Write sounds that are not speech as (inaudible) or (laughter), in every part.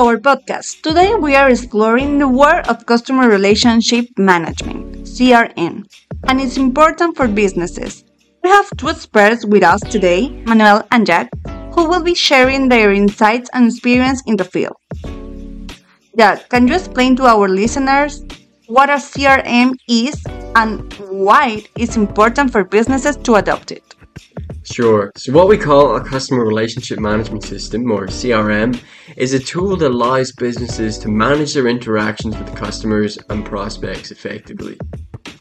Our podcast. Today we are exploring the world of customer relationship management, CRM, and it's important for businesses. We have two experts with us today, Manuel and Jack, who will be sharing their insights and experience in the field. Jack, can you explain to our listeners what a CRM is and why it's important for businesses to adopt it? Sure. So, what we call a customer relationship management system, or CRM, is a tool that allows businesses to manage their interactions with customers and prospects effectively.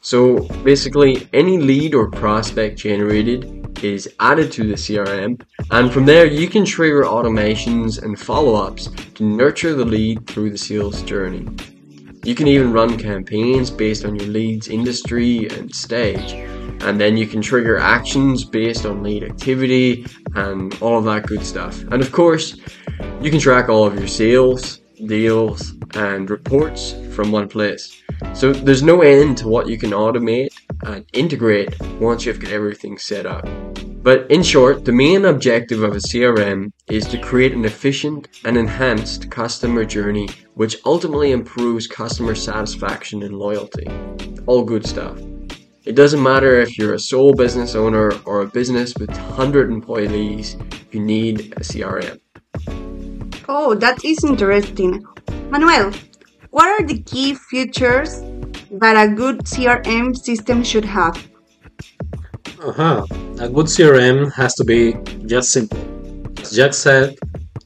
So, basically, any lead or prospect generated is added to the CRM, and from there, you can trigger automations and follow ups to nurture the lead through the sales journey. You can even run campaigns based on your lead's industry and stage and then you can trigger actions based on lead activity and all of that good stuff. And of course, you can track all of your sales, deals, and reports from one place. So there's no end to what you can automate and integrate once you've got everything set up. But in short, the main objective of a CRM is to create an efficient and enhanced customer journey which ultimately improves customer satisfaction and loyalty. All good stuff. It doesn't matter if you're a sole business owner or a business with 100 employees, you need a CRM. Oh, that is interesting. Manuel, what are the key features that a good CRM system should have? Uh-huh. A good CRM has to be just simple. As Jack said,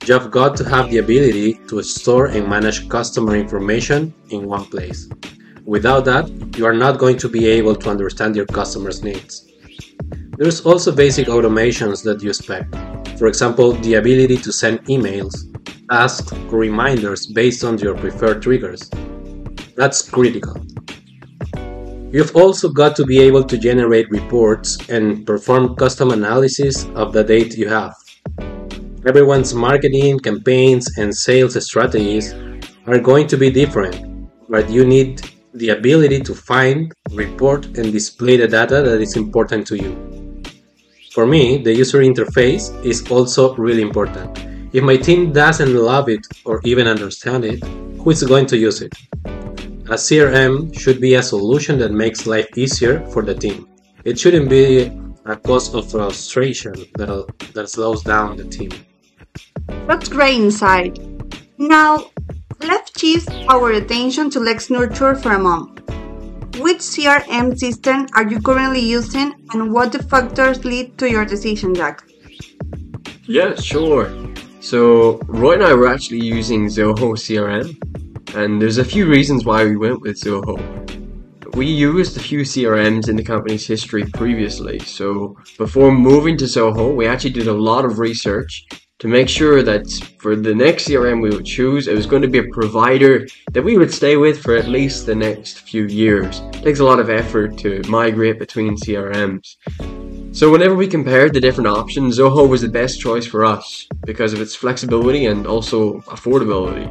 you've got to have the ability to store and manage customer information in one place. Without that, you are not going to be able to understand your customers' needs. There's also basic automations that you expect. For example, the ability to send emails, or reminders based on your preferred triggers. That's critical. You've also got to be able to generate reports and perform custom analysis of the data you have. Everyone's marketing, campaigns, and sales strategies are going to be different, but you need the ability to find, report, and display the data that is important to you. For me, the user interface is also really important. If my team doesn't love it or even understand it, who is going to use it? A CRM should be a solution that makes life easier for the team. It shouldn't be a cause of frustration that, that slows down the team. That's great insight. Now, Let's shift our attention to Let's Nurture for a moment. Which CRM system are you currently using and what the factors lead to your decision, Jack? Yeah, sure. So, Roy and I were actually using Zoho CRM, and there's a few reasons why we went with Zoho. We used a few CRMs in the company's history previously, so before moving to Zoho, we actually did a lot of research to make sure that for the next CRM we would choose, it was going to be a provider that we would stay with for at least the next few years. It takes a lot of effort to migrate between CRMs. So whenever we compared the different options, Zoho was the best choice for us because of its flexibility and also affordability.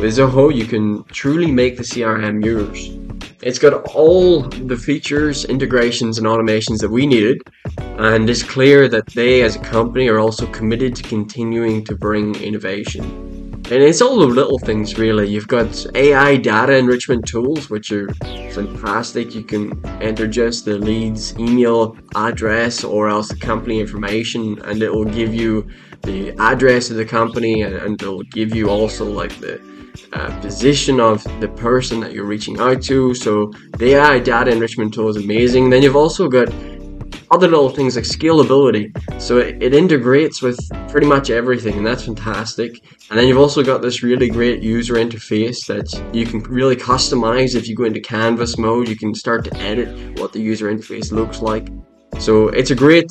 With Zoho, you can truly make the CRM yours. It's got all the features, integrations, and automations that we needed, and it's clear that they, as a company, are also committed to continuing to bring innovation. And it's all the little things, really. You've got AI data enrichment tools, which are fantastic. You can enter just the lead's email address or else the company information, and it will give you the address of the company, and, and it'll give you also like the uh, position of the person that you're reaching out to. So the AI data enrichment tool is amazing. Then you've also got other little things like scalability. So it, it, integrates with pretty much everything, and that's fantastic. And then you've also got this really great user interface that you can really customize. If you go into canvas mode, you can start to edit what the user interface looks like. So it's a great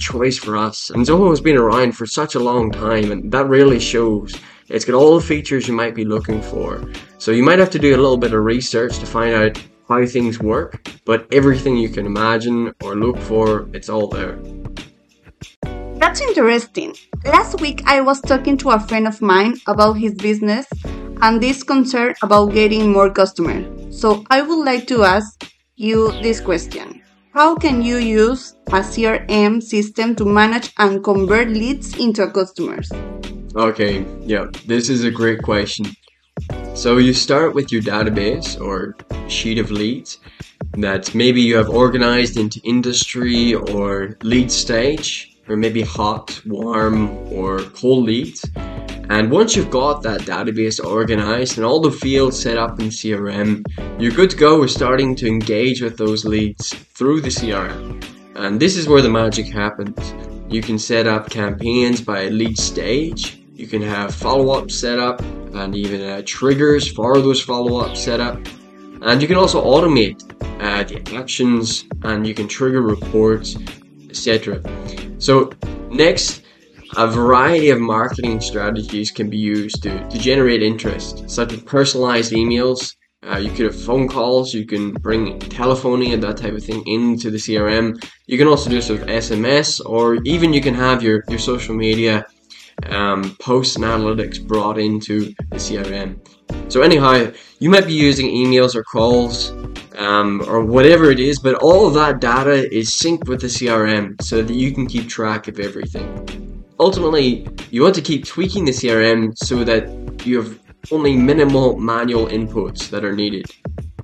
choice for us. And Zoho has been around for such a long time, and that really shows. It's got all the features you might be looking for. So you might have to do a little bit of research to find out how things work, but everything you can imagine or look for, it's all there. That's interesting. Last week I was talking to a friend of mine about his business and this concern about getting more customers. So I would like to ask you this question. How can you use a CRM system to manage and convert leads into customers? Okay, yeah, this is a great question. So you start with your database or sheet of leads that maybe you have organized into industry or lead stage, or maybe hot, warm, or cold leads. And once you've got that database organized and all the fields set up in CRM, you're good to go with starting to engage with those leads through the CRM. And this is where the magic happens. You can set up campaigns by lead stage, you can have follow up set up, and even uh, triggers for those follow-up set up. And you can also automate uh, the actions and you can trigger reports, etc. So, next, a variety of marketing strategies can be used to, to generate interest, such as personalized emails. Uh, you could have phone calls, you can bring telephony and that type of thing into the CRM. You can also do sort of SMS, or even you can have your, your social media um, posts and analytics brought into the CRM. So anyhow, you might be using emails or calls um, or whatever it is, but all of that data is synced with the CRM so that you can keep track of everything. Ultimately, you want to keep tweaking the CRM so that you have only minimal manual inputs that are needed.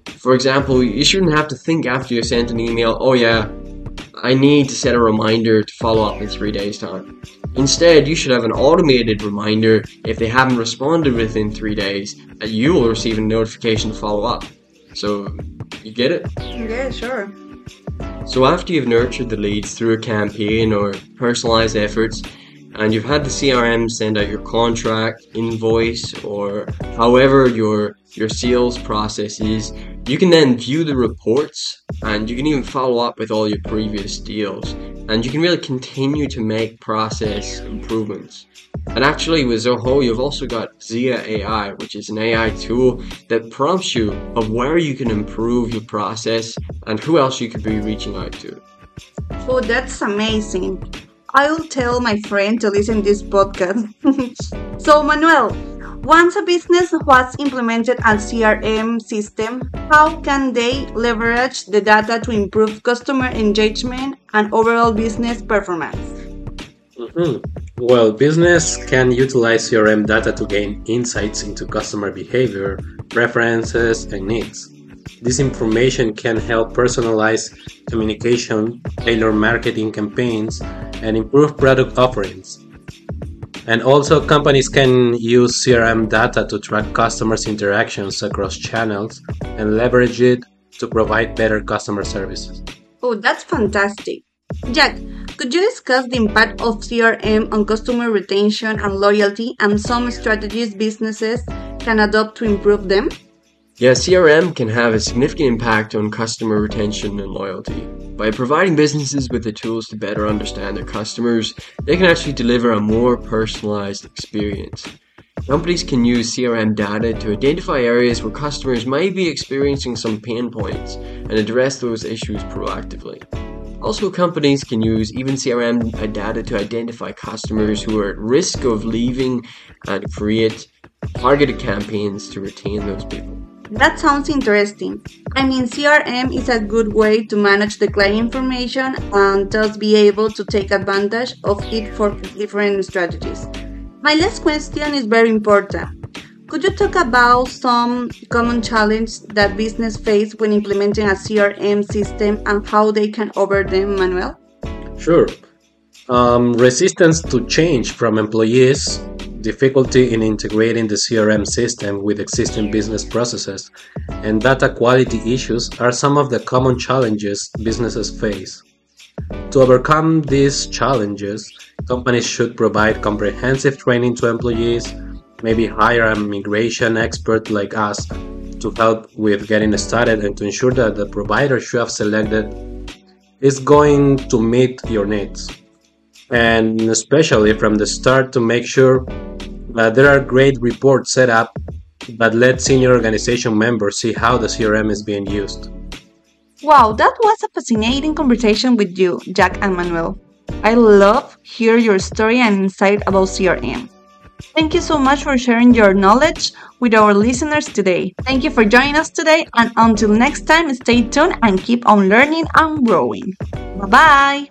For example, you shouldn't have to think after you sent an email, oh yeah, I need to set a reminder to follow up in three days' time. Instead, you should have an automated reminder if they haven't responded within three days that you will receive a notification to follow up. So, you get it? Yeah, sure. So, after you've nurtured the leads through a campaign or personalized efforts, and you've had the CRM send out your contract, invoice, or however your your sales process is, you can then view the reports and you can even follow up with all your previous deals. And you can really continue to make process improvements. And actually, with Zoho, you've also got Zia AI, which is an AI tool that prompts you of where you can improve your process and who else you could be reaching out to. Oh, that's amazing. I'll tell my friend to listen to this podcast. (laughs) so, Manuel, once a business has implemented a CRM system, how can they leverage the data to improve customer engagement and overall business performance? Mm-hmm. Well, business can utilize CRM data to gain insights into customer behavior, preferences, and needs. This information can help personalize communication, tailor marketing campaigns, and improve product offerings. And also, companies can use CRM data to track customers' interactions across channels and leverage it to provide better customer services. Oh, that's fantastic. Jack, could you discuss the impact of CRM on customer retention and loyalty and some strategies businesses can adopt to improve them? Yeah, CRM can have a significant impact on customer retention and loyalty. By providing businesses with the tools to better understand their customers, they can actually deliver a more personalized experience. Companies can use CRM data to identify areas where customers may be experiencing some pain points and address those issues proactively. Also, companies can use even CRM data to identify customers who are at risk of leaving and create targeted campaigns to retain those people. That sounds interesting. I mean, CRM is a good way to manage the client information and thus be able to take advantage of it for different strategies. My last question is very important. Could you talk about some common challenges that business face when implementing a CRM system and how they can overcome, them, Manuel? Sure. Um, resistance to change from employees, difficulty in integrating the CRM system with existing business processes, and data quality issues are some of the common challenges businesses face. To overcome these challenges, companies should provide comprehensive training to employees, maybe hire a migration expert like us to help with getting started and to ensure that the provider you have selected is going to meet your needs. And especially from the start to make sure but there are great reports set up But let senior organization members see how the CRM is being used. Wow, that was a fascinating conversation with you, Jack and Manuel. I love hear your story and insight about CRM. Thank you so much for sharing your knowledge with our listeners today. Thank you for joining us today, and until next time, stay tuned and keep on learning and growing. Bye bye.